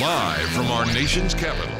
Live from our nation's capital.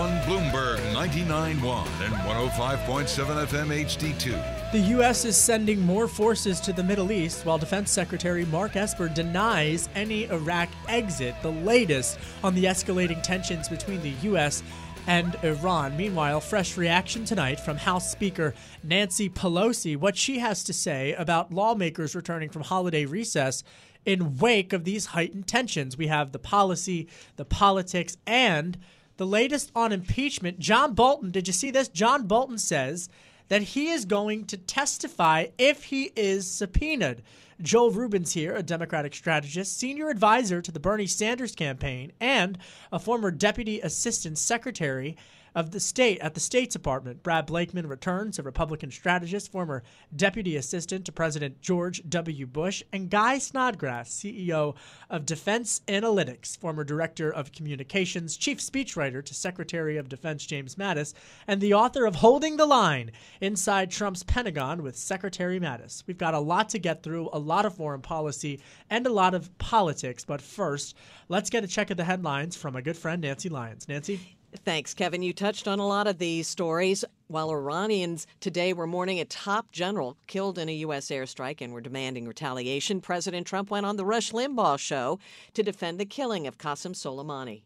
on Bloomberg 99.1 and 105.7 FM HD2. The U.S. is sending more forces to the Middle East while Defense Secretary Mark Esper denies any Iraq exit, the latest on the escalating tensions between the U.S. and Iran. Meanwhile, fresh reaction tonight from House Speaker Nancy Pelosi, what she has to say about lawmakers returning from holiday recess in wake of these heightened tensions. We have the policy, the politics, and the latest on impeachment. John Bolton, did you see this? John Bolton says that he is going to testify if he is subpoenaed. Joel Rubin's here, a Democratic strategist, senior advisor to the Bernie Sanders campaign, and a former deputy assistant secretary of the state at the State Department. Brad Blakeman returns, a Republican strategist, former deputy assistant to President George W. Bush, and Guy Snodgrass, CEO of Defense Analytics, former director of communications, chief speechwriter to Secretary of Defense James Mattis, and the author of Holding the Line Inside Trump's Pentagon with Secretary Mattis. We've got a lot to get through, a lot of foreign policy, and a lot of politics. But first, let's get a check of the headlines from my good friend Nancy Lyons. Nancy? Thanks, Kevin. You touched on a lot of these stories. While Iranians today were mourning a top general killed in a U.S. airstrike and were demanding retaliation, President Trump went on the Rush Limbaugh show to defend the killing of Qasem Soleimani.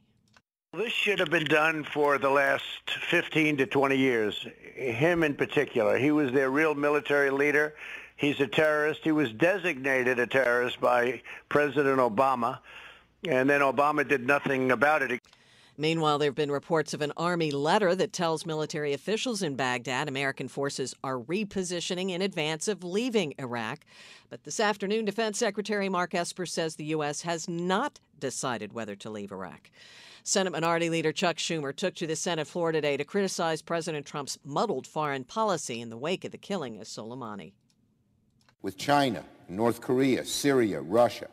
This should have been done for the last 15 to 20 years. Him in particular. He was their real military leader. He's a terrorist. He was designated a terrorist by President Obama, and then Obama did nothing about it. Meanwhile, there have been reports of an Army letter that tells military officials in Baghdad American forces are repositioning in advance of leaving Iraq. But this afternoon, Defense Secretary Mark Esper says the U.S. has not decided whether to leave Iraq. Senate Minority Leader Chuck Schumer took to the Senate floor today to criticize President Trump's muddled foreign policy in the wake of the killing of Soleimani. With China, North Korea, Syria, Russia,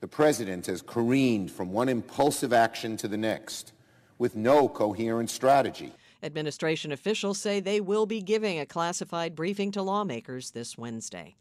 the president has careened from one impulsive action to the next with no coherent strategy. Administration officials say they will be giving a classified briefing to lawmakers this Wednesday.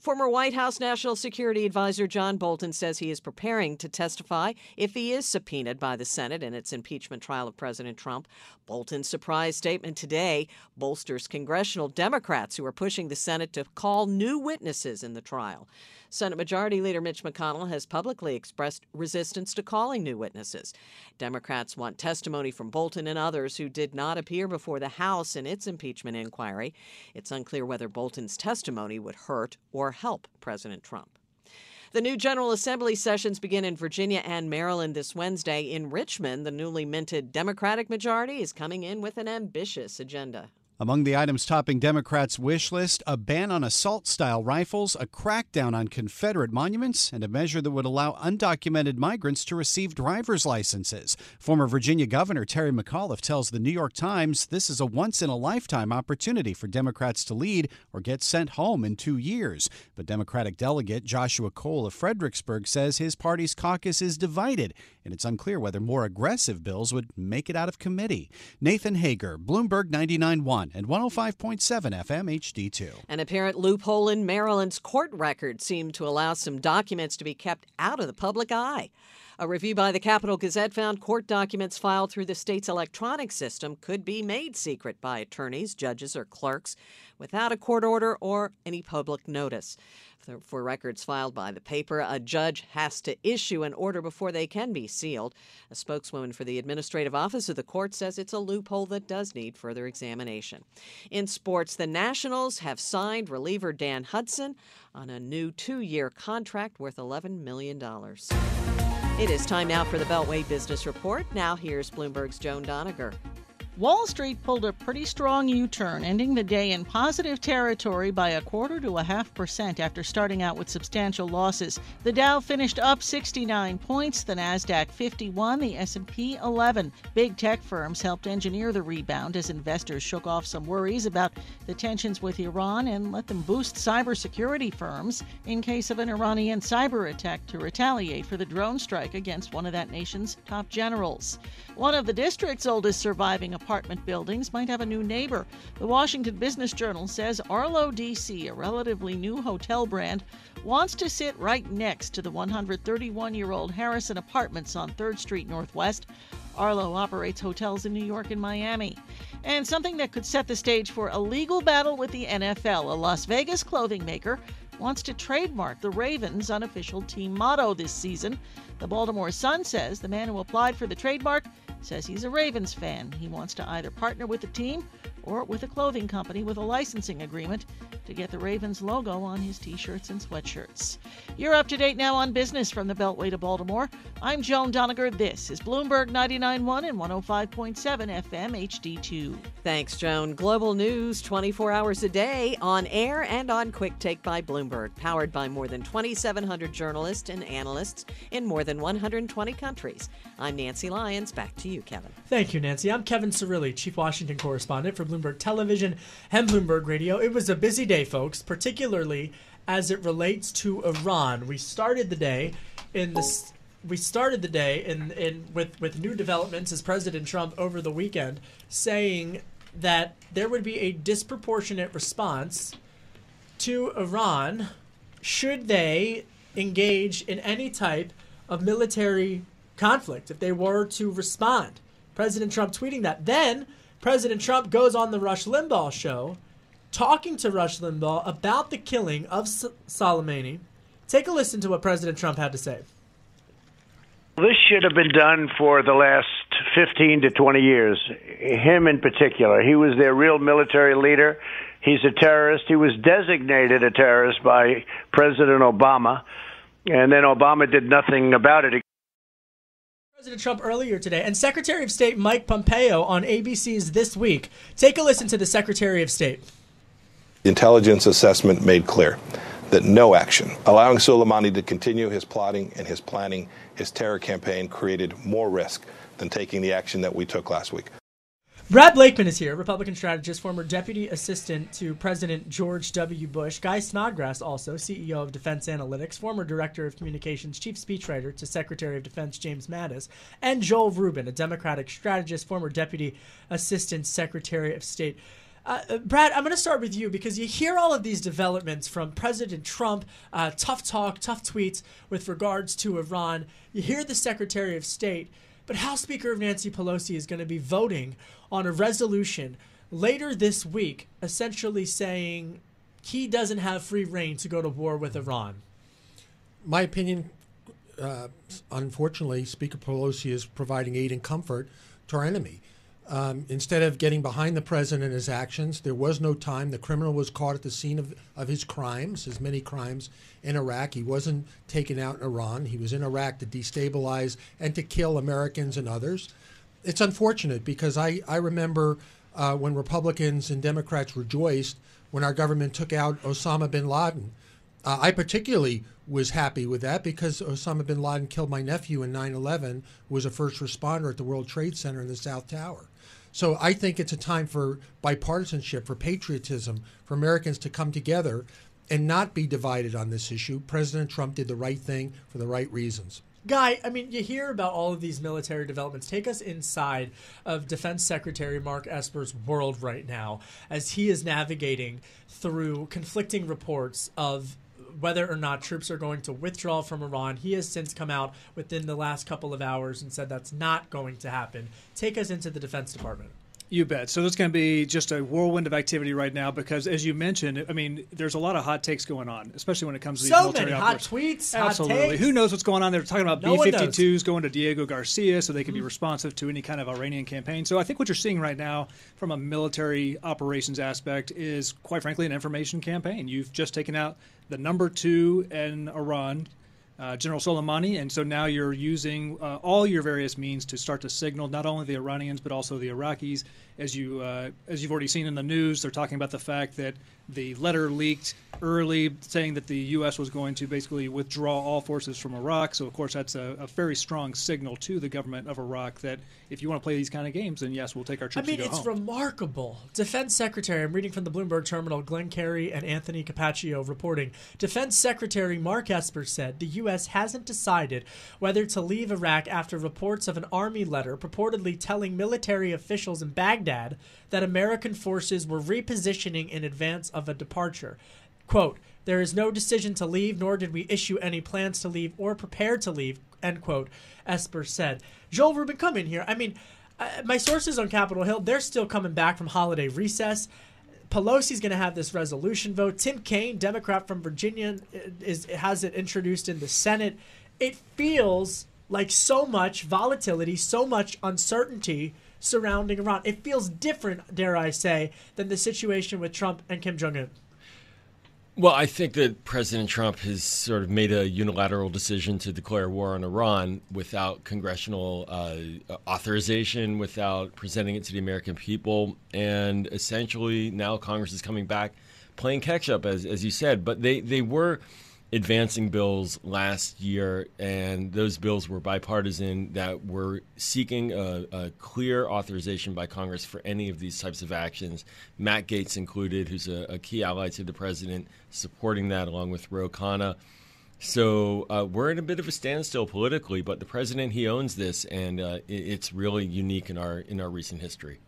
Former White House National Security Advisor John Bolton says he is preparing to testify if he is subpoenaed by the Senate in its impeachment trial of President Trump. Bolton's surprise statement today bolsters congressional Democrats who are pushing the Senate to call new witnesses in the trial. Senate Majority Leader Mitch McConnell has publicly expressed resistance to calling new witnesses. Democrats want testimony from Bolton and others who did not appear before the House in its impeachment inquiry. It's unclear whether Bolton's testimony would hurt or help President Trump. The new General Assembly sessions begin in Virginia and Maryland this Wednesday. In Richmond, the newly minted Democratic majority is coming in with an ambitious agenda. Among the items topping Democrats' wish list, a ban on assault style rifles, a crackdown on Confederate monuments, and a measure that would allow undocumented migrants to receive driver's licenses. Former Virginia Governor Terry McAuliffe tells the New York Times this is a once in a lifetime opportunity for Democrats to lead or get sent home in two years. But Democratic delegate Joshua Cole of Fredericksburg says his party's caucus is divided, and it's unclear whether more aggressive bills would make it out of committee. Nathan Hager, Bloomberg 99.1 and 105.7 FM HD2. An apparent loophole in Maryland's court record seemed to allow some documents to be kept out of the public eye. A review by the Capital Gazette found court documents filed through the state's electronic system could be made secret by attorneys, judges, or clerks without a court order or any public notice. For records filed by the paper, a judge has to issue an order before they can be sealed. A spokeswoman for the Administrative Office of the court says it's a loophole that does need further examination. In sports, the Nationals have signed reliever Dan Hudson on a new two year contract worth $11 million. It is time now for the Beltway Business Report. Now here's Bloomberg's Joan Doniger. Wall Street pulled a pretty strong U turn, ending the day in positive territory by a quarter to a half percent after starting out with substantial losses. The Dow finished up 69 points, the Nasdaq 51, the S&P 11. Big tech firms helped engineer the rebound as investors shook off some worries about the tensions with Iran and let them boost cybersecurity firms in case of an Iranian cyber attack to retaliate for the drone strike against one of that nation's top generals. One of the district's oldest surviving apartment buildings might have a new neighbor. The Washington Business Journal says Arlo DC, a relatively new hotel brand, wants to sit right next to the 131 year old Harrison Apartments on 3rd Street Northwest. Arlo operates hotels in New York and Miami. And something that could set the stage for a legal battle with the NFL, a Las Vegas clothing maker wants to trademark the Ravens' unofficial team motto this season. The Baltimore Sun says the man who applied for the trademark says he's a Ravens fan. He wants to either partner with the team or with a clothing company with a licensing agreement to get the Ravens logo on his t shirts and sweatshirts. You're up to date now on business from the Beltway to Baltimore. I'm Joan Doniger. This is Bloomberg 99.1 and 105.7 FM HD2. Thanks, Joan. Global news 24 hours a day on air and on Quick Take by Bloomberg, powered by more than 2,700 journalists and analysts in more than 120 countries. I'm Nancy Lyons. Back to you, Kevin. Thank you, Nancy. I'm Kevin Cirilli, Chief Washington Correspondent for Bloomberg Television and Bloomberg Radio. It was a busy day, folks, particularly as it relates to Iran. We started the day in this. We started the day in, in with, with new developments as President Trump over the weekend saying that there would be a disproportionate response to Iran should they engage in any type of military conflict if they were to respond. President Trump tweeting that. Then President Trump goes on the Rush Limbaugh show talking to Rush Limbaugh about the killing of Soleimani. Take a listen to what President Trump had to say. This should have been done for the last 15 to 20 years. Him in particular. He was their real military leader. He's a terrorist. He was designated a terrorist by President Obama, and then Obama did nothing about it. President Trump earlier today and Secretary of State Mike Pompeo on ABC's This Week. Take a listen to the Secretary of State. Intelligence assessment made clear that no action allowing Soleimani to continue his plotting and his planning, his terror campaign, created more risk than taking the action that we took last week. Brad Blakeman is here, Republican strategist, former deputy assistant to President George W. Bush. Guy Snodgrass, also CEO of Defense Analytics, former director of communications, chief speechwriter to Secretary of Defense James Mattis, and Joel Rubin, a Democratic strategist, former deputy assistant secretary of state. Uh, uh Brad, I'm going to start with you because you hear all of these developments from President Trump, uh, tough talk, tough tweets with regards to Iran. You hear the Secretary of State, but House Speaker Nancy Pelosi is going to be voting on a resolution later this week, essentially saying he doesn't have free rein to go to war with Iran. My opinion, uh, unfortunately, Speaker Pelosi is providing aid and comfort to our enemy. Um, instead of getting behind the president and his actions, there was no time. The criminal was caught at the scene of, of his crimes, his many crimes in Iraq. He wasn't taken out in Iran. He was in Iraq to destabilize and to kill Americans and others it's unfortunate because I, I remember uh, when Republicans and Democrats rejoiced when our government took out Osama bin Laden. Uh, I particularly was happy with that because Osama bin Laden killed my nephew in 9 11, who was a first responder at the World Trade Center in the South Tower. So I think it's a time for bipartisanship, for patriotism, for Americans to come together and not be divided on this issue. President Trump did the right thing for the right reasons. Guy, I mean, you hear about all of these military developments. Take us inside of Defense Secretary Mark Esper's world right now as he is navigating through conflicting reports of whether or not troops are going to withdraw from Iran. He has since come out within the last couple of hours and said that's not going to happen. Take us into the Defense Department. You bet. So there's going to be just a whirlwind of activity right now because, as you mentioned, I mean, there's a lot of hot takes going on, especially when it comes to so these military many operations. hot tweets, Absolutely. hot takes. Who knows what's going on? They're talking about No B-52s going to Diego Garcia so they can be Mm-hmm. responsive to any kind of Iranian campaign. So I think what you're seeing right now from a military operations aspect is, quite frankly, an information campaign. You've just taken out the number two in Iran, uh, General Soleimani, and so now you're using uh, all your various means to start to signal not only the Iranians but also the Iraqis. As you uh, as you've already seen in the news, they're talking about the fact that the letter leaked early, saying that the U.S. was going to basically withdraw all forces from Iraq. So of course that's a, a very strong signal to the government of Iraq that if you want to play these kind of games, then yes, we'll take our troops. I mean, it's home. remarkable. Defense Secretary, I'm reading from the Bloomberg terminal, Glen Carey and Anthony Capaccio reporting. Defense Secretary Mark Esper said the U.S. hasn't decided whether to leave Iraq after reports of an Army letter purportedly telling military officials in Baghdad that American forces were repositioning in advance of a departure. Quote, there is no decision to leave, nor did we issue any plans to leave or prepare to leave, end quote, Esper said. Joel Rubin, come in here. I mean, uh, my sources on Capitol Hill, they're still coming back from holiday recess. Pelosi's going to have this resolution vote. Tim Kaine, Democrat from Virginia, is has it introduced in the Senate. It feels like so much volatility, so much uncertainty surrounding Iran. It feels different, dare I say, than the situation with Trump and Kim Jong Un. Well, I think that President Trump has sort of made a unilateral decision to declare war on Iran without congressional uh, authorization, without presenting it to the American people. And essentially, now Congress is coming back playing catch up, as, as you said. But they, they were advancing bills last year, and those bills were bipartisan that were seeking a, a, clear authorization by Congress for any of these types of actions. Matt Gaetz included, who's a, a key ally to the president, supporting that along with Ro Khanna. So uh, we're in a bit of a standstill politically, but the president he owns this, and uh, it, it's really unique in our in our recent history.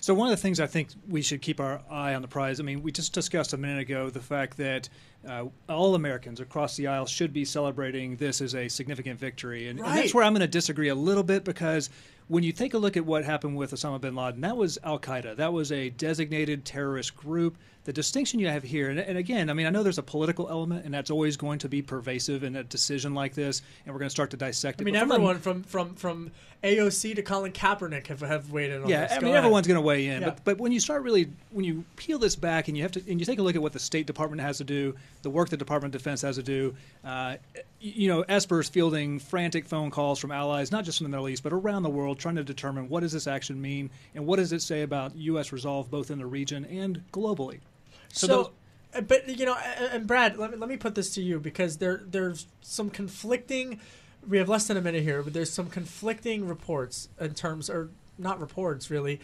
So one of the things I think we should keep our eye on the prize. I mean, we just discussed a minute ago the fact that uh, all Americans across the aisle should be celebrating this as a significant victory, and, and that's where I'm going to disagree a little bit because when you take a look at what happened with Osama bin Laden, that was Al Qaeda. That was a designated terrorist group. The distinction you have here, and, and again, I mean, I know there's a political element, and that's always going to be pervasive in a decision like this, and we're going to start to dissect I it. mean, But from a- everyone from, from, from AOC to Colin Kaepernick have, have weighed in on yeah, this. I Go mean ahead. everyone's going to weigh in, Yeah. but but when you start really when you peel this back and you have to and you take a look at what the State Department has to do, the work the Department of Defense has to do, uh, you know, Esper's fielding frantic phone calls from allies, not just from the Middle East but around the world, trying to determine what does this action mean and what does it say about U.S. resolve both in the region and globally. So, those- uh, but you know, and and Brad, let me, let me put this to you because there there's some conflicting. We have less than a minute here, but there's some conflicting reports in terms, or not reports really.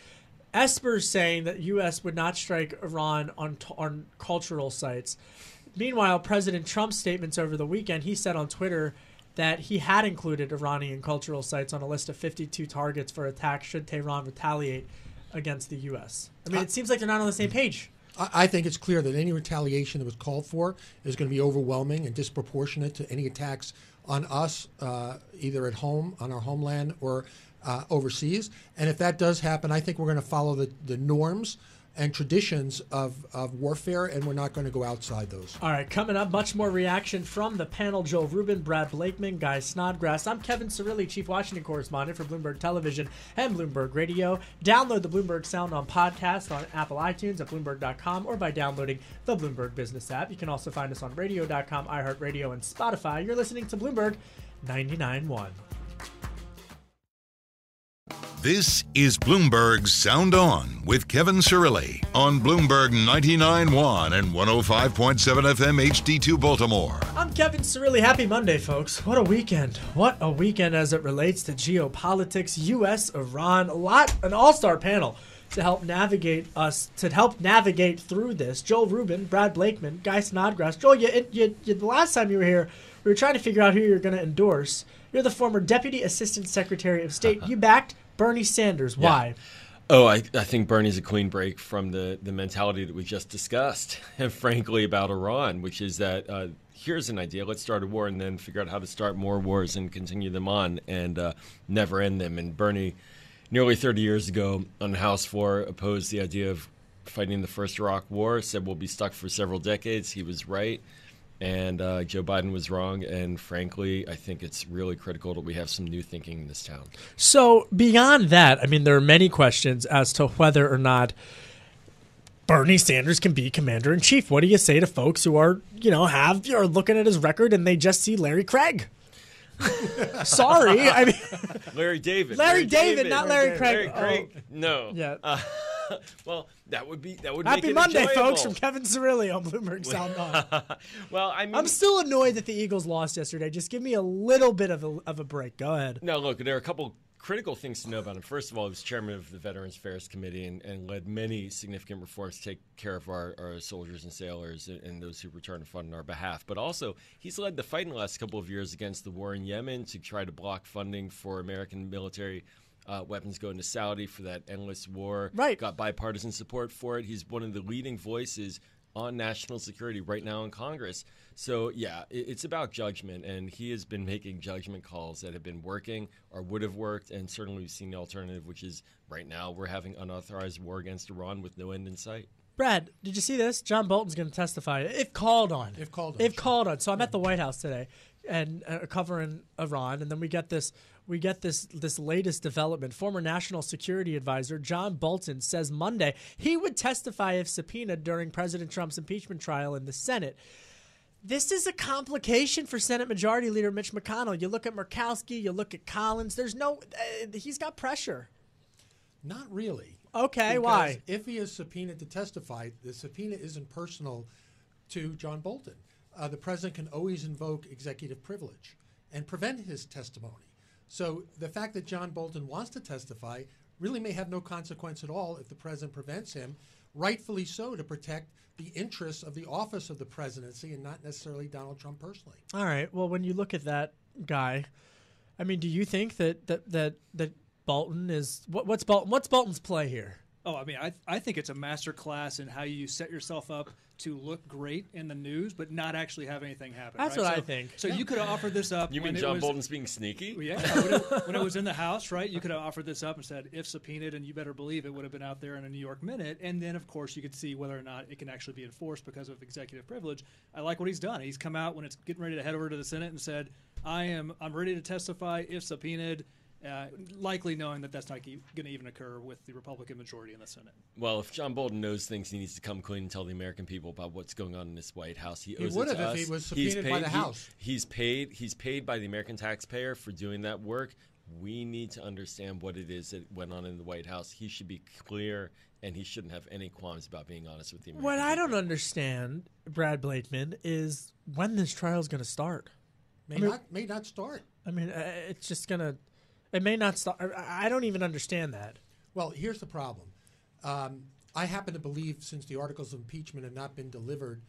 Esper's saying that U.S. would not strike Iran on t- on cultural sites. Meanwhile, President Trump's statements over the weekend, he said on Twitter that he had included Iranian cultural sites on a list of 52 targets for attack should Tehran retaliate against the U.S. I mean, it seems like they're not on the same page. I, I think it's clear that any retaliation that was called for is going to be overwhelming and disproportionate to any attacks on us, uh, either at home, on our homeland, or uh, overseas. And if that does happen, I think we're going to follow the, the norms and traditions of, of warfare, and we're not going to go outside those. All right, coming up, much more reaction from the panel. Joel Rubin, Brad Blakeman, Guy Snodgrass. I'm Kevin Cirilli, Chief Washington Correspondent for Bloomberg Television and Bloomberg Radio. Download the Bloomberg Sound on podcast on Apple iTunes at Bloomberg.com or by downloading the Bloomberg Business app. You can also find us on Radio.com, iHeartRadio, and Spotify. You're listening to Bloomberg 99.1. This is Bloomberg Sound On with Kevin Cirilli on Bloomberg 99.1 and 105.7 FM HD2 Baltimore. I'm Kevin Cirilli. Happy Monday, folks. What a weekend. What a weekend as it relates to geopolitics, U.S., Iran, a lot, an all star panel to help navigate us, to help navigate through this. Joel Rubin, Brad Blakeman, Guy Snodgrass. Joel, you, you, you, the last time you were here, we were trying to figure out who you're going to endorse. You're the former Deputy Assistant Secretary of State. Uh-huh. You backed Bernie Sanders. Why? Oh, I, I think Bernie's a clean break from the, the mentality that we just discussed, and frankly, about Iran, which is that uh, here's an idea, let's start a war and then figure out how to start more wars and continue them on and uh, never end them. And Bernie, nearly 30 years ago on the House floor, opposed the idea of fighting the first Iraq War, said we'll be stuck for several decades. He was right and uh, Joe Biden was wrong. And frankly, I think it's really critical that we have some new thinking in this town. So beyond that, I mean, there are many questions as to whether or not. Bernie Sanders can be commander in chief. What do you say to folks who are, you know, have are looking at his record and they just see Larry Craig? Sorry, I mean Larry David. Larry, Larry David, David, not Larry, Larry Craig. Larry Craig, oh. no. Yeah. Uh, well, that would be that would Happy Monday, enjoyable. folks, from Kevin Cirilli on Bloomberg Sound well, I mean, I'm still annoyed that the Eagles lost yesterday. Just give me a little bit of a, of a break. Go ahead. No, look, there are a couple critical things to know about him. First of all, he was chairman of the Veterans Affairs Committee and, and led many significant reforms to take care of our, our soldiers and sailors and, and, those who return to fund on our behalf. But also, he's led the fight in the last couple of years against the war in Yemen to try to block funding for American military uh, weapons going to Saudi for that endless war. Right. Got bipartisan support for it. He's one of the leading voices on national security right now in Congress. So, yeah, it's about judgment, and he has been making judgment calls that have been working or would have worked, and certainly we've seen the alternative, which is right now we're having unauthorized war against Iran with no end in sight. Brad, did you see this? John Bolton's going to testify if called on. If called on. If called on. So I'm at the White House today and uh, covering Iran, and then we get this we get this this latest development. Former National Security Advisor John Bolton says Monday he would testify if subpoenaed during President Trump's impeachment trial in the Senate. This is a complication for Senate Majority Leader Mitch McConnell. You look at Murkowski, you look at Collins. There's no, uh, he's got pressure. Not really. Okay, because why? If he is subpoenaed to testify, the subpoena isn't personal to John Bolton. Uh, the president can always invoke executive privilege and prevent his testimony. So the fact that John Bolton wants to testify really may have no consequence at all if the president prevents him, rightfully so, to protect the interests of the office of the presidency and not necessarily Donald Trump personally. All right. Well, when you look at that guy, I mean, do you think that that that, that Bolton is what, what's Bolton? What's Bolton's play here? Oh, I mean, I, I think it's a master class in how you set yourself up to look great in the news, but not actually have anything happen. That's right? what so, I think. So you could have offered this up. You mean when John was, Bolton's being sneaky? Yeah. when, it, when it was in the House, right? You could have offered this up and said, if subpoenaed, and you better believe it would have been out there in a New York minute. And then, of course, you could see whether or not it can actually be enforced because of executive privilege. I like what he's done. He's come out when it's getting ready to head over to the Senate and said, I am I'm ready to testify if subpoenaed. Uh, likely knowing that that's not going to even occur with the Republican majority in the Senate. Well, if John Bolton knows things, he needs to come clean and tell the American people about what's going on in this White House. He, he owes would it have to if us. he was he's subpoenaed paid, by the he, House. He's paid. He's paid by the American taxpayer for doing that work. We need to understand what it is that went on in the White House. He should be clear, and he shouldn't have any qualms about being honest with the American What people. I don't understand, Brad Blakeman, is when this trial is going to start. May I mean, not may not start. I mean, uh, it's just going to. It may not stop. I I don't even understand that. Well, here's the problem. Um, I happen to believe since the articles of impeachment have not been delivered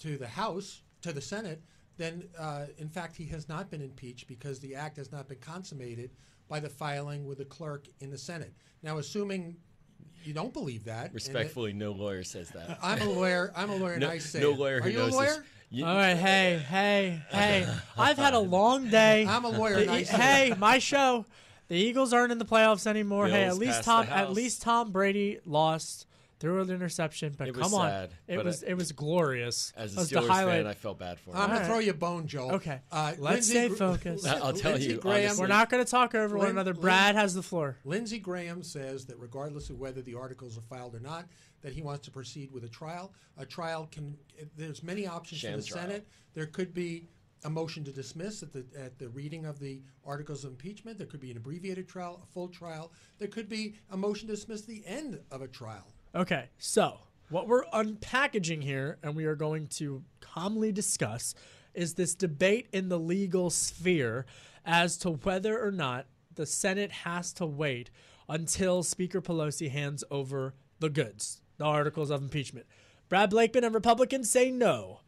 to the House, to the Senate, then uh, in fact he has not been impeached because the act has not been consummated by the filing with the clerk in the Senate. Now, assuming you don't believe that, Respectfully, no lawyer says that. I'm a lawyer. I'm a lawyer, no, and I say no it. lawyer Are who you knows a lawyer? this. You- All right, hey, hey, hey! I've had a long day. I'm a lawyer, The and I say hey, my show. The Eagles aren't in the playoffs anymore. hey, at least Tom, at least Tom Brady lost through an interception. But It come was on, sad, it was I- it was glorious. As a That was the Steelers highlight. fan, I felt bad for him. I'm gonna right. throw you a bone, Joel. Okay, Uh, let's Lindsey stay Gr- focused. I'll tell Lindsey you, Graham, honestly. We're not going to talk over one Lin- another. Lin- Brad has the floor. Lindsey Graham says that regardless of whether the articles are filed or not, that he wants to proceed with a trial. A trial can. There's many options Sham for the trial. Senate. There could be a motion to dismiss at the at the reading of the articles of impeachment. There could be an abbreviated trial, a full trial. There could be a motion to dismiss the end of a trial. Okay, so what we're unpackaging here, and we are going to calmly discuss, is this debate in the legal sphere as to whether or not the Senate has to wait until Speaker Pelosi hands over the goods, the articles of impeachment. Brad Blakeman and Republicans say no.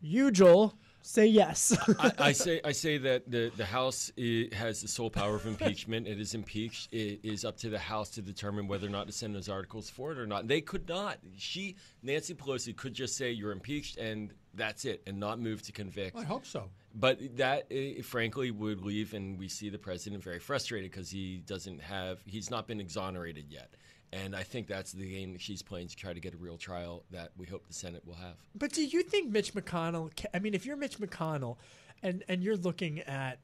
You, Joel, Say yes. I, I, say I say that the the House has the sole power of impeachment. It is impeached. It is up to the House to determine whether or not to send those articles forward or not. They could not. She Nancy Pelosi could just say you're impeached and that's it, and not move to convict. I hope so. But that, uh, frankly, would leave, and we see the president very frustrated because he doesn't have, he's not been exonerated yet. And I think that's the game that she's playing to try to get a real trial that we hope the Senate will have. But do you think Mitch McConnell? I mean, if you're Mitch McConnell, and and you're looking at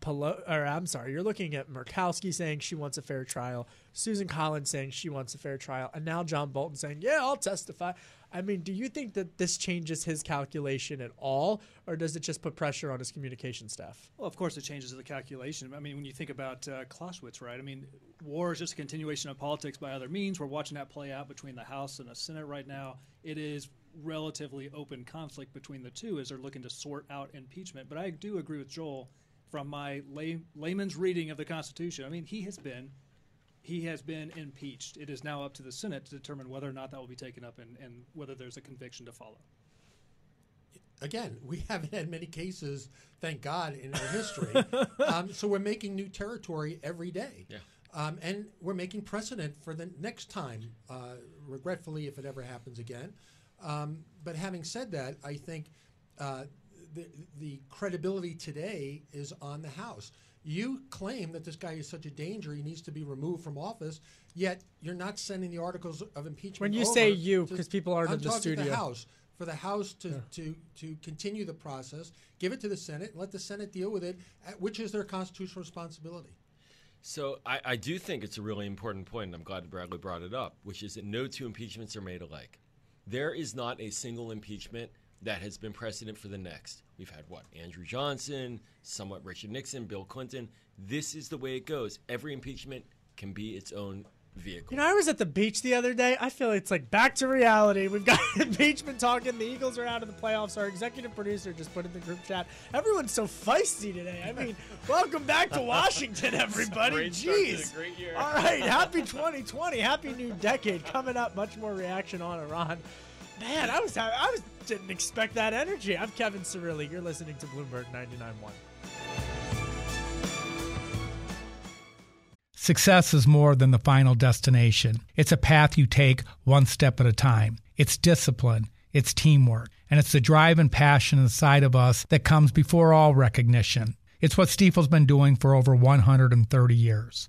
Pelo- or I'm sorry, you're looking at Murkowski saying she wants a fair trial, Susan Collins saying she wants a fair trial, and now John Bolton saying, "Yeah, I'll testify." I mean, do you think that this changes his calculation at all, or does it just put pressure on his communication staff? Well, of course, it changes the calculation. I mean, when you think about uh, Clausewitz, right? I mean, war is just a continuation of politics by other means. We're watching that play out between the House and the Senate right now. It is relatively open conflict between the two as they're looking to sort out impeachment. But I do agree with Joel from my lay, layman's reading of the Constitution. I mean, he has been he has been impeached. It is now up to the Senate to determine whether or not that will be taken up and, and whether there's a conviction to follow. Again, we haven't had many cases, thank God, in our history. um, so we're making new territory every day. Yeah. Um, and we're making precedent for the next time, uh, regretfully, if it ever happens again. Um, but having said that, I think uh, the, the credibility today is on the House. You claim that this guy is such a danger, he needs to be removed from office, yet you're not sending the articles of impeachment. When you say you, because people aren't I'm in the talking studio. The House for the House to, Yeah. to to continue the process, give it to the Senate, and let the Senate deal with it, uh, which is their constitutional responsibility. So I, I do think it's a really important point, and I'm glad Bradley brought it up, which is that no two impeachments are made alike. There is not a single impeachment that has been precedent for the next. We've had what? Andrew Johnson, somewhat Richard Nixon, Bill Clinton. This is the way it goes. Every impeachment can be its own vehicle. You know, I was at the beach the other day. I feel it's like back to reality. We've got impeachment talking. The Eagles are out of the playoffs. Our executive producer just put in the group chat. Everyone's so feisty today. I mean, welcome back to Washington, everybody. Great start to the Jeez. All right, happy 2020. Happy new decade. Coming up, much more reaction on Iran. Man, I was I was didn't expect that energy. I'm Kevin Cirilli. You're listening to Bloomberg 99.1. Success is more than the final destination. It's a path you take one step at a time. It's discipline, it's teamwork, and it's the drive and passion inside of us that comes before all recognition. It's what Stifel's been doing for over 130 years.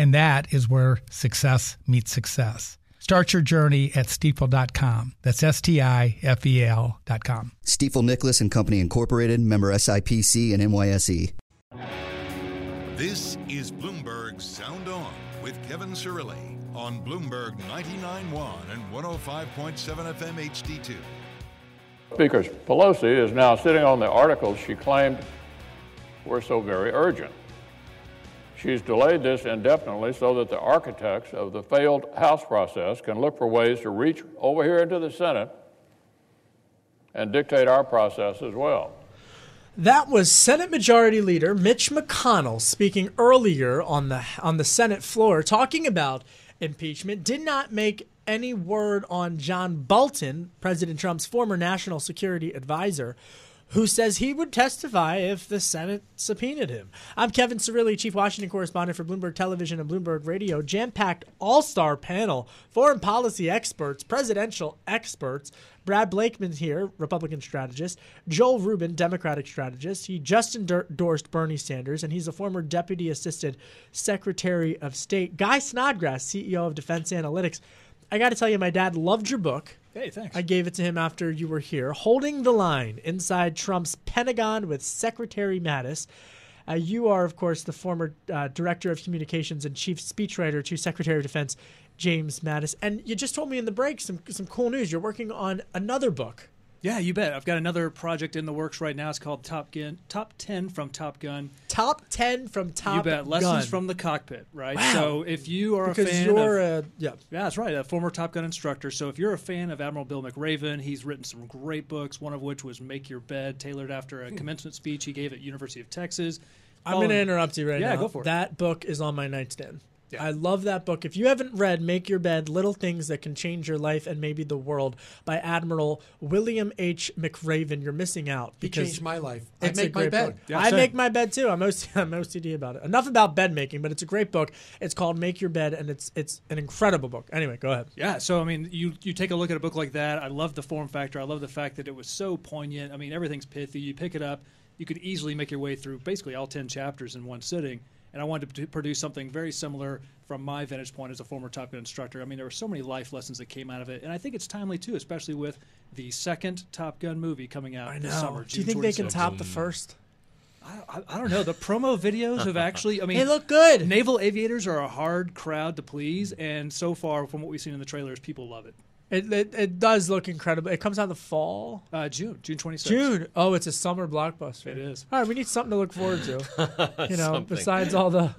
And that is where success meets success. Start your journey at stifel.com. That's S T I F E L.com. Stifel Nicolaus and Company Incorporated, member SIPC and NYSE. This is Bloomberg Sound On with Kevin Cirilli on Bloomberg 99.1 and 105.7 FM HD2. Speaker Pelosi is now sitting on the articles she claimed were so very urgent. She's delayed this indefinitely so that the architects of the failed House process can look for ways to reach over here into the Senate and dictate our process as well. That was Senate Majority Leader Mitch McConnell speaking earlier on the on the Senate floor talking about impeachment. Did not make any word on John Bolton, President Trump's former national security advisor, who says he would testify if the Senate subpoenaed him. I'm Kevin Cirilli, Chief Washington Correspondent for Bloomberg Television and Bloomberg Radio. Jam packed all star panel, foreign policy experts, presidential experts. Brad Blakeman here, Republican strategist. Joel Rubin, Democratic strategist. He just endorsed Bernie Sanders, and he's a former Deputy Assistant Secretary of State. Guy Snodgrass, CEO of Defense Analytics. I got to tell you, my dad loved your book. Hey, thanks. I gave it to him after you were here. Holding the Line Inside Trump's Pentagon with Secretary Mattis. Uh, you are, of course, the former uh, Director of Communications and Chief Speechwriter to Secretary of Defense James Mattis. And you just told me in the break some, some cool news. You're working on another book. Yeah, you bet. I've got another project in the works right now. It's called Top Gun, Top Ten from Top Gun. Top ten from Top Gun. you bet. Lessons Gun. from the cockpit, right? Wow. So if you are Because a fan you're of, a- yeah. yeah, that's right, a former Top Gun instructor. So if you're a fan of Admiral Bill McRaven, he's written some great books. One of which was Make Your Bed, tailored after a hmm. commencement speech he gave at University of Texas. I'm going to interrupt you right yeah, now. go for it. That book is on my nightstand. I love that book. If you haven't read Make Your Bed Little Things That Can Change Your Life and Maybe the World by Admiral William H. McRaven, you're missing out. He because changed my life. I It's a make my great bed. book. Yeah, I same. make my bed too. I'm, OC- I'm OCD about it. Enough about bed making, but it's a great book. It's called Make Your Bed, and it's it's an incredible book. Anyway, go ahead. Yeah, so I mean, you you take a look at a book like that. I love the form factor. I love the fact that it was so poignant. I mean, everything's pithy. You pick it up, you could easily make your way through basically all ten chapters in one sitting. And I wanted to produce something very similar from my vantage point as a former Top Gun instructor. I mean, there were so many life lessons that came out of it, and I think it's timely too, especially with the second Top Gun movie coming out I this know. summer. Do you June think they can 26th. top the first? I, I don't know. The promo videos have actually. I mean, They look good. Naval aviators are a hard crowd to please, and so far, from what we've seen in the trailers, people love it. It, it, it does look incredible. It comes out in the fall. Uh, June, June twenty sixth. June. Oh, it's a summer blockbuster. It is. All right, we need something to look forward to. You know, Something. besides all the,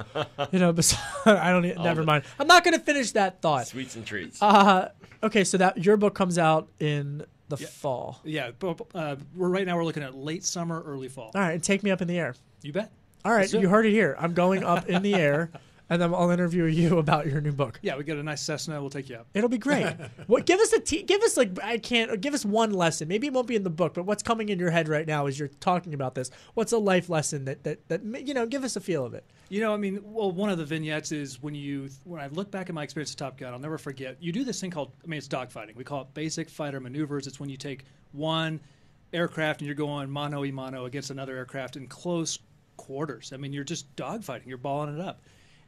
you know, besides, I don't. e- All never the- mind. I'm not going to finish that thought. Sweets and treats. Uh, okay, so that your book comes out in the fall. Yeah, but uh, we're right now we're looking at late summer, early fall. All right, and take me up in the air. You bet. All right, Let's do you it. heard it here. I'm going up in the air, and then I'll interview you about your new book. Yeah, we get a nice Cessna. We'll take you up. It'll be great. what? Give us a te- give us like I can't give us one lesson. Maybe it won't be in the book, but what's coming in your head right now as you're talking about this? What's a life lesson that that that you know? Give us a feel of it. You know, I mean, well, one of the vignettes is when you when I look back at my experience at Top Gun, I'll never forget. You do this thing called, I mean, it's dogfighting. We call it basic fighter maneuvers. It's when you take one aircraft and you're going mano a mano against another aircraft in close quarters. I mean, you're just dogfighting. You're balling it up.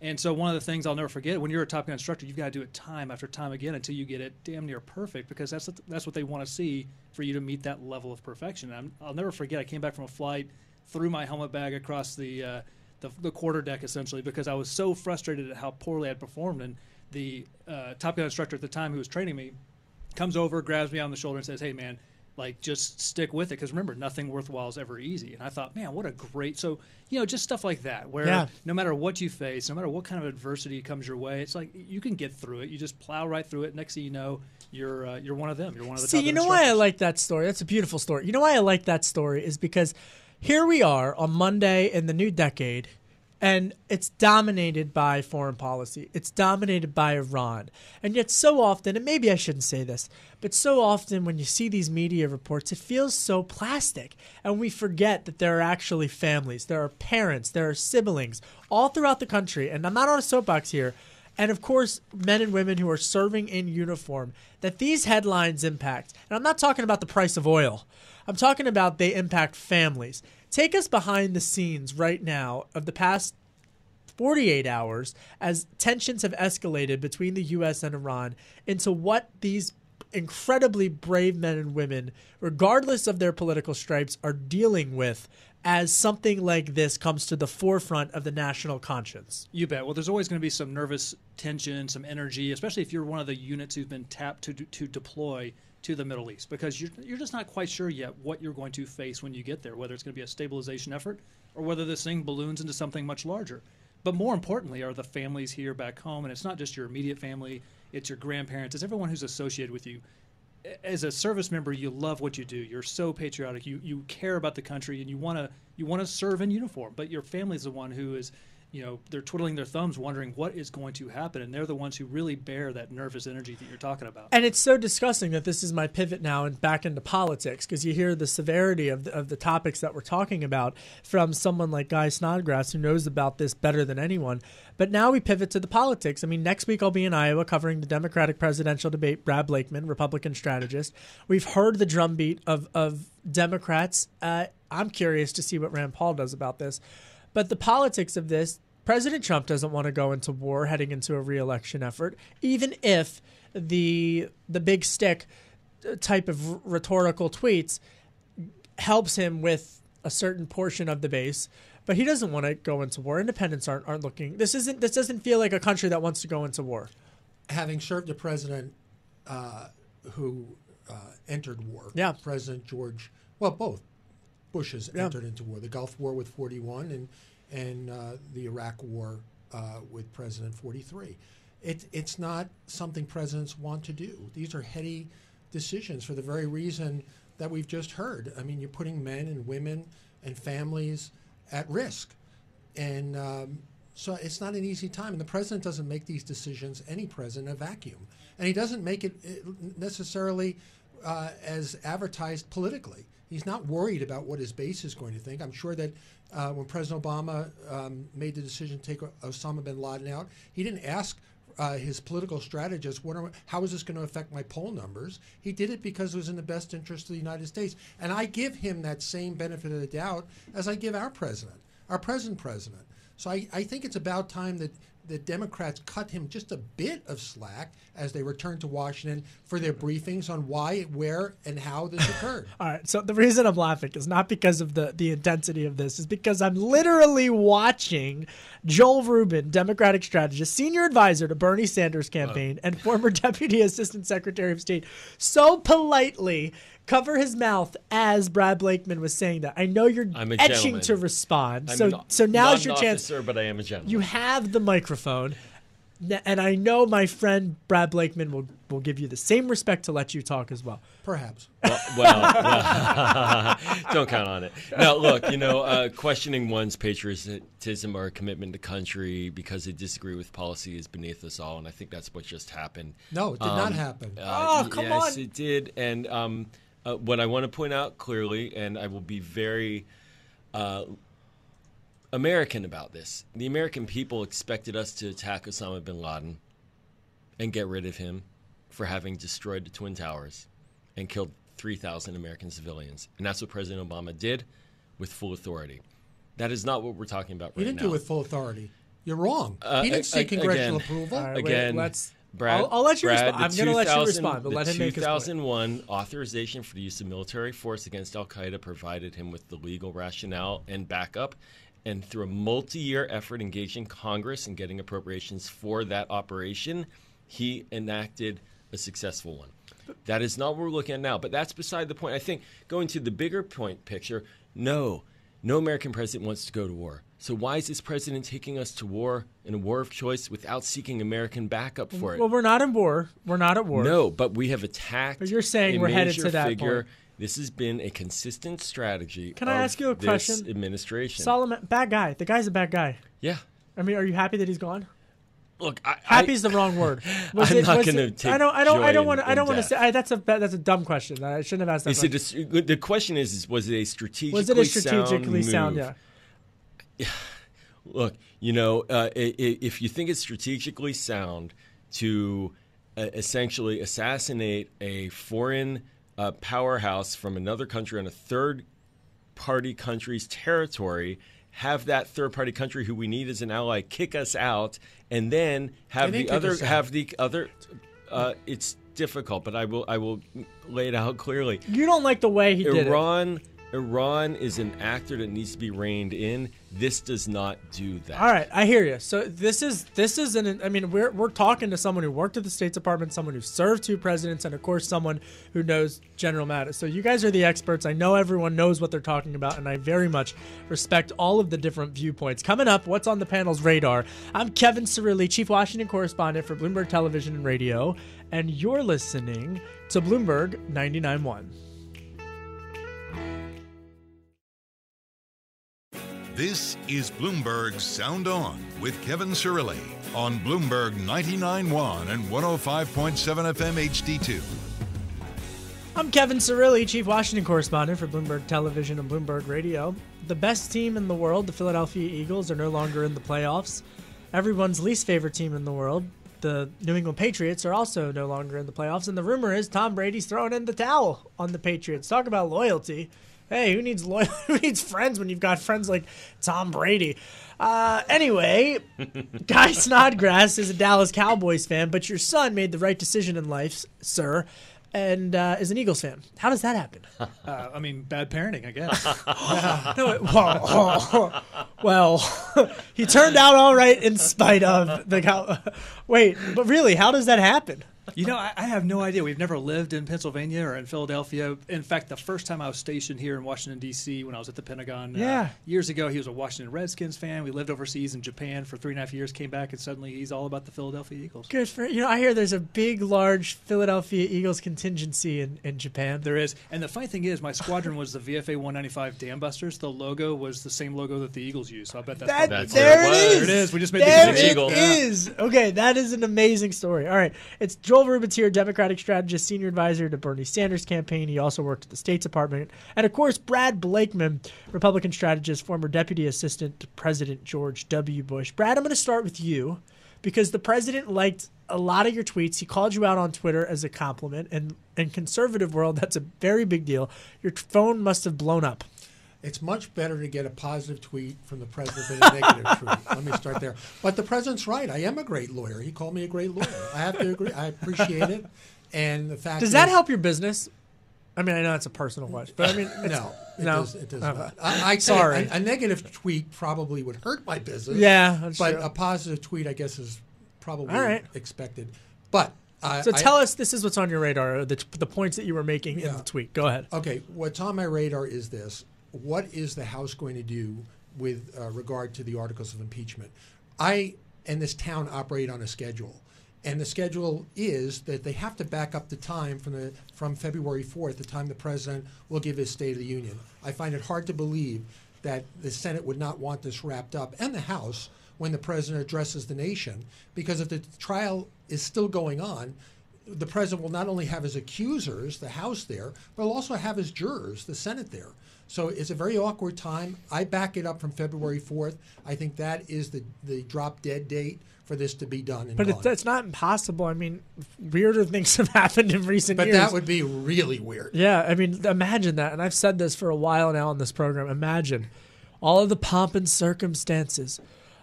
And so one of the things I'll never forget when you're a Top Gun instructor, you've got to do it time after time again until you get it damn near perfect because that's what, that's what they want to see for you to meet that level of perfection. And I'm, I'll never forget. I came back from a flight, threw my helmet bag across the, uh, the the quarter deck essentially because I was so frustrated at how poorly I'd performed. And the uh, Top Gun instructor at the time who was training me comes over, grabs me on the shoulder, and says, "Hey, man." Like just stick with it because remember nothing worthwhile is ever easy. And I thought, man, what a great so you know just stuff like that where Yeah. no matter what you face, no matter what kind of adversity comes your way, it's like you can get through it. You just plow right through it. Next thing you know, you're uh, you're one of them. You're one of the See, you know why I like that story? That's a beautiful story. You know why I like that story is because here we are on Monday in the new decade, and it's dominated by foreign policy. It's dominated by Iran. And yet, so often, and maybe I shouldn't say this, but so often when you see these media reports, it feels so plastic. And we forget that there are actually families, there are parents, there are siblings all throughout the country. And I'm not on a soapbox here. And of course, men and women who are serving in uniform that these headlines impact. And I'm not talking about the price of oil, I'm talking about they impact families. Take us behind the scenes right now of the past 48 hours as tensions have escalated between the U.S. and Iran into what these incredibly brave men and women, regardless of their political stripes, are dealing with as something like this comes to the forefront of the national conscience. You bet. Well, there's always going to be some nervous tension, some energy, especially if you're one of the units who've been tapped to to deploy to the Middle East, because you're you're just not quite sure yet what you're going to face when you get there, whether it's going to be a stabilization effort or whether this thing balloons into something much larger. But more importantly, are the families here back home, and it's not just your immediate family; it's your grandparents, it's everyone who's associated with you as a service member, you love what you do. You're so patriotic. You you care about the country, and you want to you want to serve in uniform. But your family's the one who is, you know, they're twiddling their thumbs, wondering what is going to happen, and they're the ones who really bear that nervous energy that you're talking about. And it's so disgusting that this is my pivot now and back into politics because you hear the severity of the, of the topics that we're talking about from someone like Guy Snodgrass who knows about this better than anyone. But now we pivot to the politics. I mean, next week I'll be in Iowa covering the Democratic presidential debate. Brad Blakeman, Republican strategist. We've heard the drumbeat of of Democrats. Uh, I'm curious to see what Rand Paul does about this. But the politics of this, President Trump doesn't want to go into war heading into a reelection effort, even if the the big stick type of rhetorical tweets helps him with a certain portion of the base. But he doesn't want to go into war. Independents aren't aren't looking. This isn't. This doesn't feel like a country that wants to go into war. Having served a president uh, who uh, entered war. Yeah. President George, well, both Bushes Yeah. entered into war. The Gulf War with 41 and and uh, the Iraq War uh, with President 43. It, it's not something presidents want to do. These are heady decisions for the very reason that we've just heard. I mean, you're putting men and women and families at risk. And um, so it's not an easy time. And the president doesn't make these decisions, any president, in a vacuum. And he doesn't make it necessarily uh, as advertised politically. He's not worried about what his base is going to think. I'm sure that uh, when President Obama um, made the decision to take Osama bin Laden out, he didn't ask uh, his political strategist, what are, how is this going to affect my poll numbers? He did it because it was in the best interest of the United States. And I give him that same benefit of the doubt as I give our president, our present president. So I, I think it's about time that the Democrats cut him just a bit of slack as they returned to Washington for their briefings on why, where, and how this occurred. All right. So the reason I'm laughing is not because of the the intensity of this, is because I'm literally watching Joel Rubin, Democratic strategist, senior advisor to Bernie Sanders campaign, and former Deputy Assistant Secretary of State, so politely cover his mouth as Brad Blakeman was saying that. I know you're I'm a etching gentleman. to respond. I'm so an- so not now's an your chance. officer, but I am a gentleman. You have the microphone. And I know my friend Brad Blakeman will, will give you the same respect to let you talk as well. Perhaps. Well, well, don't count on it. Now, look, you know, uh, questioning one's patriotism or commitment to country because they disagree with policy is beneath us all, and I think that's what just happened. No, it did not happen. Oh, come yes, on. it did. And um, uh, what I want to point out clearly, and I will be very uh, American about this. The American people expected us to attack Osama bin Laden and get rid of him for having destroyed the Twin Towers and killed 3,000 American civilians. And that's what President Obama did with full authority. That is not what we're talking about right now. He didn't now. do it with full authority. You're wrong. Uh, he didn't a- seek congressional again- approval. All right, wait, Again, let's- Brad, I'll- I'll let you Brad, respond. I'm the gonna let you respond, but let him make his point. 2001 authorization for the use of military force against Al Qaeda provided him with the legal rationale and backup. And through a multi year effort engaging Congress and getting appropriations for that operation, he enacted a successful one. That is not what we're looking at now, but that's beside the point. I think going to the bigger point picture, no, no American president wants to go to war. So why is this president taking us to war in a war of choice without seeking American backup for it? Well, we're not in war. We're not at war. No, but we have attacked. But you're saying we're headed to that figure. point. This has been a consistent strategy. Can I ask you a this question? Administration. Soleimani, bad guy. The guy's a bad guy. Yeah. I mean, are you happy that he's gone? Look, I, Happy is the wrong word. Was I'm it- not gonna take I don't. I don't. I don't want. to. I don't want to say. I, that's a. That's a dumb question. I shouldn't have asked that. Is question. it a, the question is, is was it a strategically Was it a strategically sound? move? Yeah. Look, you know, uh, if you think it's strategically sound to uh, essentially assassinate a foreign uh, powerhouse from another country on a third party country's territory, have that third party country who we need as an ally kick us out, and then have They the other have the other. Uh, it's difficult, but I will I will lay it out clearly. You don't like the way he did it. Iran Iran is an actor that needs to be reined in. This does not do that. All right, I hear you. So this is this is an. I mean, we're we're talking to someone who worked at the State Department, someone who served two presidents, and of course, someone who knows General Mattis. So you guys are the experts. I know everyone knows what they're talking about, and I very much respect all of the different viewpoints. Coming up, what's on the panel's radar? I'm Kevin Cirilli, Chief Washington Correspondent for Bloomberg Television and Radio, and you're listening to Bloomberg 99.1. This is Bloomberg Sound On with Kevin Cirilli on Bloomberg 99.1 and 105.7 FM HD2. I'm Kevin Cirilli, Chief Washington Correspondent for Bloomberg Television and Bloomberg Radio. The best team in the world, the Philadelphia Eagles, are no longer in the playoffs. Everyone's least favorite team in the world, the New England Patriots, are also no longer in the playoffs. And the rumor is Tom Brady's throwing in the towel on the Patriots. Talk about loyalty. Hey, who needs loyal? Who needs friends when you've got friends like Tom Brady? Uh, anyway, Guy Snodgrass is a Dallas Cowboys fan, but your son made the right decision in life, sir, and uh, is an Eagles fan. How does that happen? Uh, I mean, bad parenting, I guess. No, it- well, well, he turned out all right in spite of the cow. Wait, but really, how does that happen? You know, I, I have no idea. We've never lived in Pennsylvania or in Philadelphia. In fact, the first time I was stationed here in Washington D.C. when I was at the Pentagon, uh, years ago, he was a Washington Redskins fan. We lived overseas in Japan for three and a half years. Came back, and suddenly he's all about the Philadelphia Eagles. Good for you know. I hear there's a big, large Philadelphia Eagles contingency in, in Japan. There is, and the funny thing is, my squadron was the VFA 195 Dam Busters. The logo was the same logo that the Eagles use. So I bet that's That, probably there it is. There it is. We just made there the it connection. is. Okay, that is an amazing story. All right, it's Joel here, Democratic strategist, senior advisor to Bernie Sanders campaign. He also worked at the State Department, and of course, Brad Blakeman, Republican strategist, former deputy assistant to President George W. Bush. Brad, I'm going to start with you because the president liked a lot of your tweets. He called you out on Twitter as a compliment, and in conservative world, that's a very big deal. Your phone must have blown up. It's much better to get a positive tweet from the president than a negative tweet. Let me start there. But the president's right. I am a great lawyer. He called me a great lawyer. I have to agree. I appreciate it. And the fact Does that help your business? I mean, I know it's a personal question, but I mean, no, it no, does, it does Okay. not. I, I sorry. A, a negative tweet probably would hurt my business. Yeah, but true. a positive tweet, I guess, is probably right. expected. But uh, so I- tell us, this is what's on your radar, the, the points that you were making in the tweet. Go ahead. Okay, what's on my radar is this: What is the House going to do with uh, regard to the articles of impeachment? I and this town operate on a schedule, and the schedule is that they have to back up the time from the from February fourth, the time the president will give his State of the Union. I find it hard to believe that the Senate would not want this wrapped up, and the House when the president addresses the nation, because if the trial is still going on, the president will not only have his accusers, the House there, but he'll also have his jurors, the Senate there. So it's a very awkward time. I back it up from February 4th. I think that is the, the drop dead date for this to be done. But gone. it, it's not impossible. I mean, weirder things have happened in recent but years. But that would be really weird. Yeah, I mean, imagine that. And I've said this for a while now on this program. Imagine all of the pomp and circumstances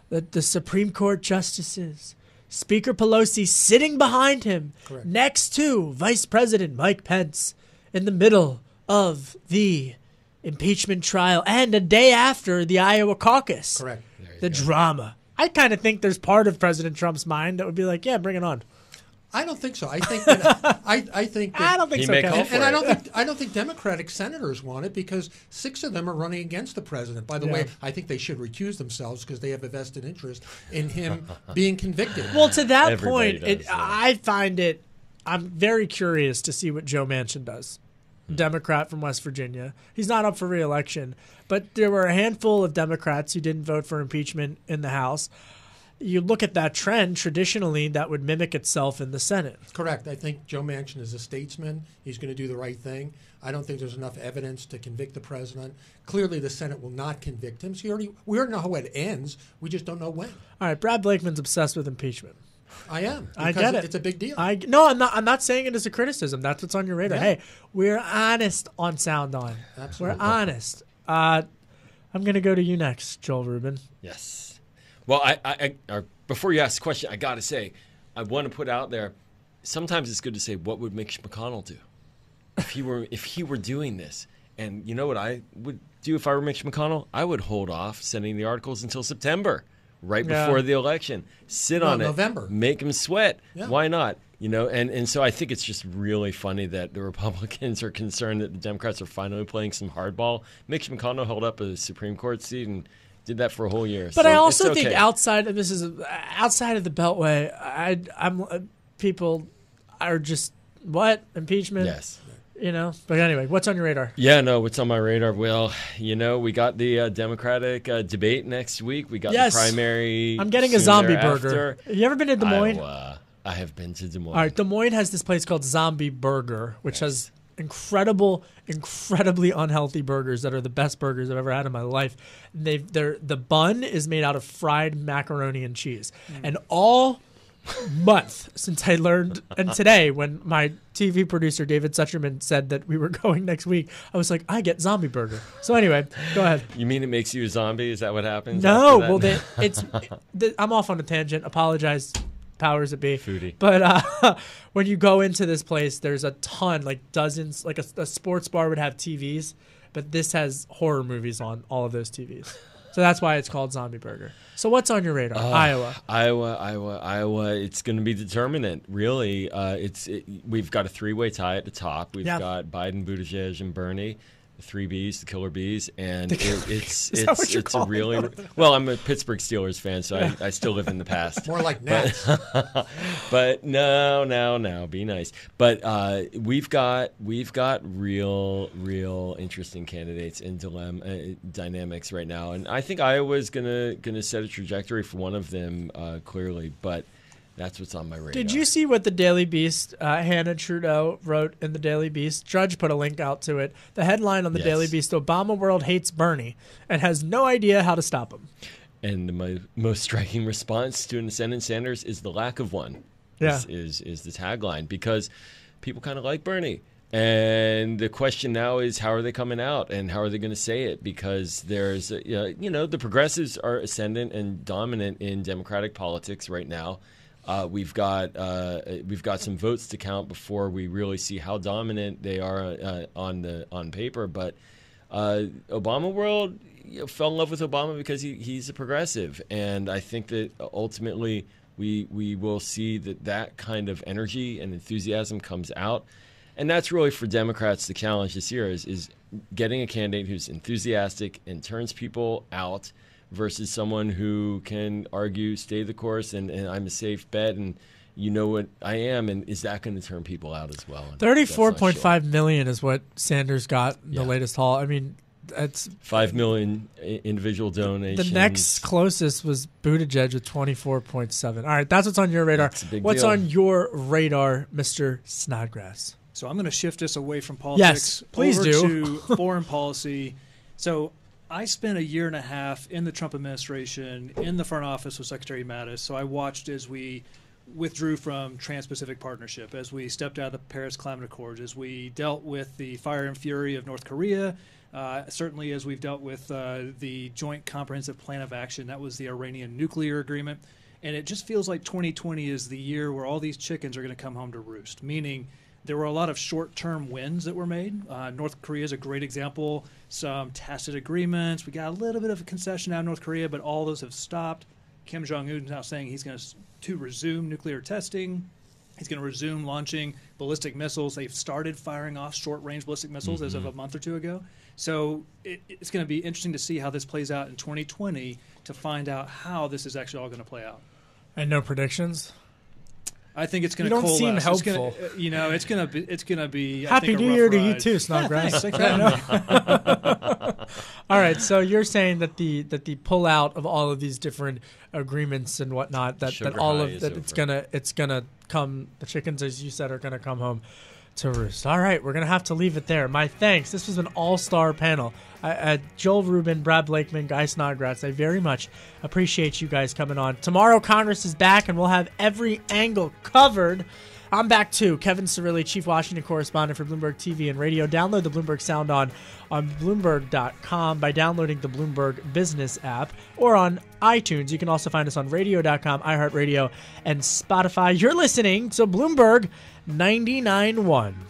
that the Supreme Court justices, Speaker Pelosi sitting behind him, Correct. next to Vice President Mike Pence, in the middle of the impeachment trial, and a day after the Iowa caucus. Correct. The drama. I kind of think there's part of President Trump's mind that would be like, yeah, bring it on. I don't think so. I think that, I, I think that, I don't think He so. may call and, for and I don't think I don't think Democratic senators want it because six of them are running against the president. By the Yeah. way, I think they should recuse themselves because they have a vested interest in him being convicted. Well, to that Everybody point, it, yeah. I find it. I'm very curious to see what Joe Manchin does. Democrat from West Virginia. He's not up for reelection, but there were a handful of Democrats who didn't vote for impeachment in the House. You look at that trend, traditionally, that would mimic itself in the Senate. Correct. I think Joe Manchin is a statesman. He's going to do the right thing. I don't think there's enough evidence to convict the president. Clearly, the Senate will not convict him. So you already, we already know how it ends. We just don't know when. All right, Brad Blakeman's obsessed with impeachment. I am. I get it. It's a big deal. I no, I'm not. I'm not saying it as a criticism. That's what's on your radar. Yeah. Hey, we're honest on Sound On. Absolutely. We're honest. Uh, I'm gonna go to you next, Joel Rubin. Yes. Well, I, I, I or before you ask the question, I got to say, I want to put out there. Sometimes it's good to say, what would Mitch McConnell do if he were if he were doing this? And you know what I would do if I were Mitch McConnell? I would hold off sending the articles until September, right Yeah. before the election. Sit No, on it, November. make them sweat. Yeah. Why not? You know, and, and so I think it's just really funny that the Republicans are concerned that the Democrats are finally playing some hardball. Mitch McConnell held up a Supreme Court seat and did that for a whole year. But So I it's also think outside of this is outside of the Beltway. I I'm uh, people are just what impeachment. Yes. You know. But anyway, what's on your radar? Yeah, no, what's on my radar? Well, you know, we got the uh, Democratic uh, debate next week. We got Yes. the primary. I'm getting a zombie burger. You ever been to Des Moines? Iowa. I have been to Des Moines. All right, Des Moines has this place called Zombie Burger, which has incredible, incredibly unhealthy burgers that are the best burgers I've ever had in my life. They, they're the bun is made out of fried macaroni and cheese, and all month since I learned, and today when my TV producer David Sucherman said that we were going next week, I was like, I get Zombie Burger. So anyway, go ahead. You mean it makes you a zombie? Is that what happens? No, well, they, it's. I'm off on a tangent. Apologize, powers that be. Foodie. But uh, when you go into this place, there's a ton, like dozens. Like a, a sports bar would have TVs, but this has horror movies on all of those TVs. So that's why it's called Zombie Burger. So what's on your radar? Uh, Iowa. Iowa, Iowa, Iowa. It's going to be determinant, really. Uh, it's it, we've got a three-way tie at the top. We've Yeah. got Biden, Buttigieg, and Bernie. Three Bs, the killer bees, and it, it's bees. It's it's a really well. I'm a Pittsburgh Steelers fan, so I, I still live in the past. More like But- but no, no, no. Be nice. But uh, we've got we've got real, real interesting candidates in dilemma uh, dynamics right now, and I think Iowa's gonna gonna set a trajectory for one of them uh, clearly. But that's what's on my radar. Did you see what the Daily Beast, uh, Hanna Trudo, wrote in the Daily Beast? Judge put a link out to it. The headline on the Yes. Daily Beast Obama world hates Bernie and has no idea how to stop him. And my most striking response to an Senator Sanders is the lack of one. Yeah. Is, is, is the tagline because people kind of like Bernie. And the question now is how are they coming out and how are they going to say it? Because there's, uh, you know, the progressives are ascendant and dominant in Democratic politics right now. Uh, we've got uh, we've got some votes to count before we really see how dominant they are uh, on the on paper. But uh, Obama world you know, fell in love with Obama because he, he's a progressive, and I think that ultimately we we will see that that kind of energy and enthusiasm comes out, and that's really for Democrats the challenge this year is is getting a candidate who's enthusiastic and turns people out versus someone who can argue stay the course and, and I'm a safe bet and you know what I am and is that going to turn people out as well? And that's not Thirty-four point sure. five million is what Sanders got in the Yeah. latest haul. I mean, that's Five million individual donations. the next closest was Buttigieg with twenty-four point seven. All right, that's what's on your radar. That's a big What's deal. on your radar, Mister Snodgrass? So I'm going to shift us away from politics Yes, please over do. to foreign policy. So I spent a year and a half in the Trump administration in the front office with Secretary Mattis. So I watched as we withdrew from Trans-Pacific Partnership, as we stepped out of the Paris Climate Accords, as we dealt with the fire and fury of North Korea. Uh, certainly, as we've dealt with uh, the Joint Comprehensive Plan of Action, that was the Iranian nuclear agreement. And it just feels like 2020 is the year where all these chickens are going to come home to roost, meaning there were a lot of short term wins that were made. Uh, North Korea is a great example. Some tacit agreements. We got a little bit of a concession out of North Korea, but all those have stopped. Kim Jong un is now saying he's going to resume nuclear testing. He's going to resume launching ballistic missiles. They've started firing off short range ballistic missiles as of a month or two ago. So it, it's going to be interesting to see how this plays out in 2020 to find out how this is actually all going to play out. And no predictions. I think it's going You to don't coalesce. seem helpful. gonna- uh, you know, it's going to be. It's going to be. I Happy think, New rough Year to you too, Yeah, Snodgrass. thanks. Thanks for having me. all right, so you're saying that the that the pullout of all of these different agreements and whatnot that, that all of is that it's gonna it's gonna come the chickens as you said are gonna come home to roost. All right, we're gonna have to leave it there. My thanks. This was an all star panel. Uh, Joel Rubin, Brad Blakeman, Guy Snodgrass. I very much appreciate you guys coming on. Tomorrow Congress is back and we'll have every angle covered. I'm back too. Kevin Cirilli, Chief Washington Correspondent for Bloomberg TV and Radio. Download the Bloomberg Sound on on Bloomberg.com by downloading the Bloomberg Business app or on iTunes. You can also find us on Radio.com, iHeartRadio, and Spotify. You're listening to Bloomberg 99.1.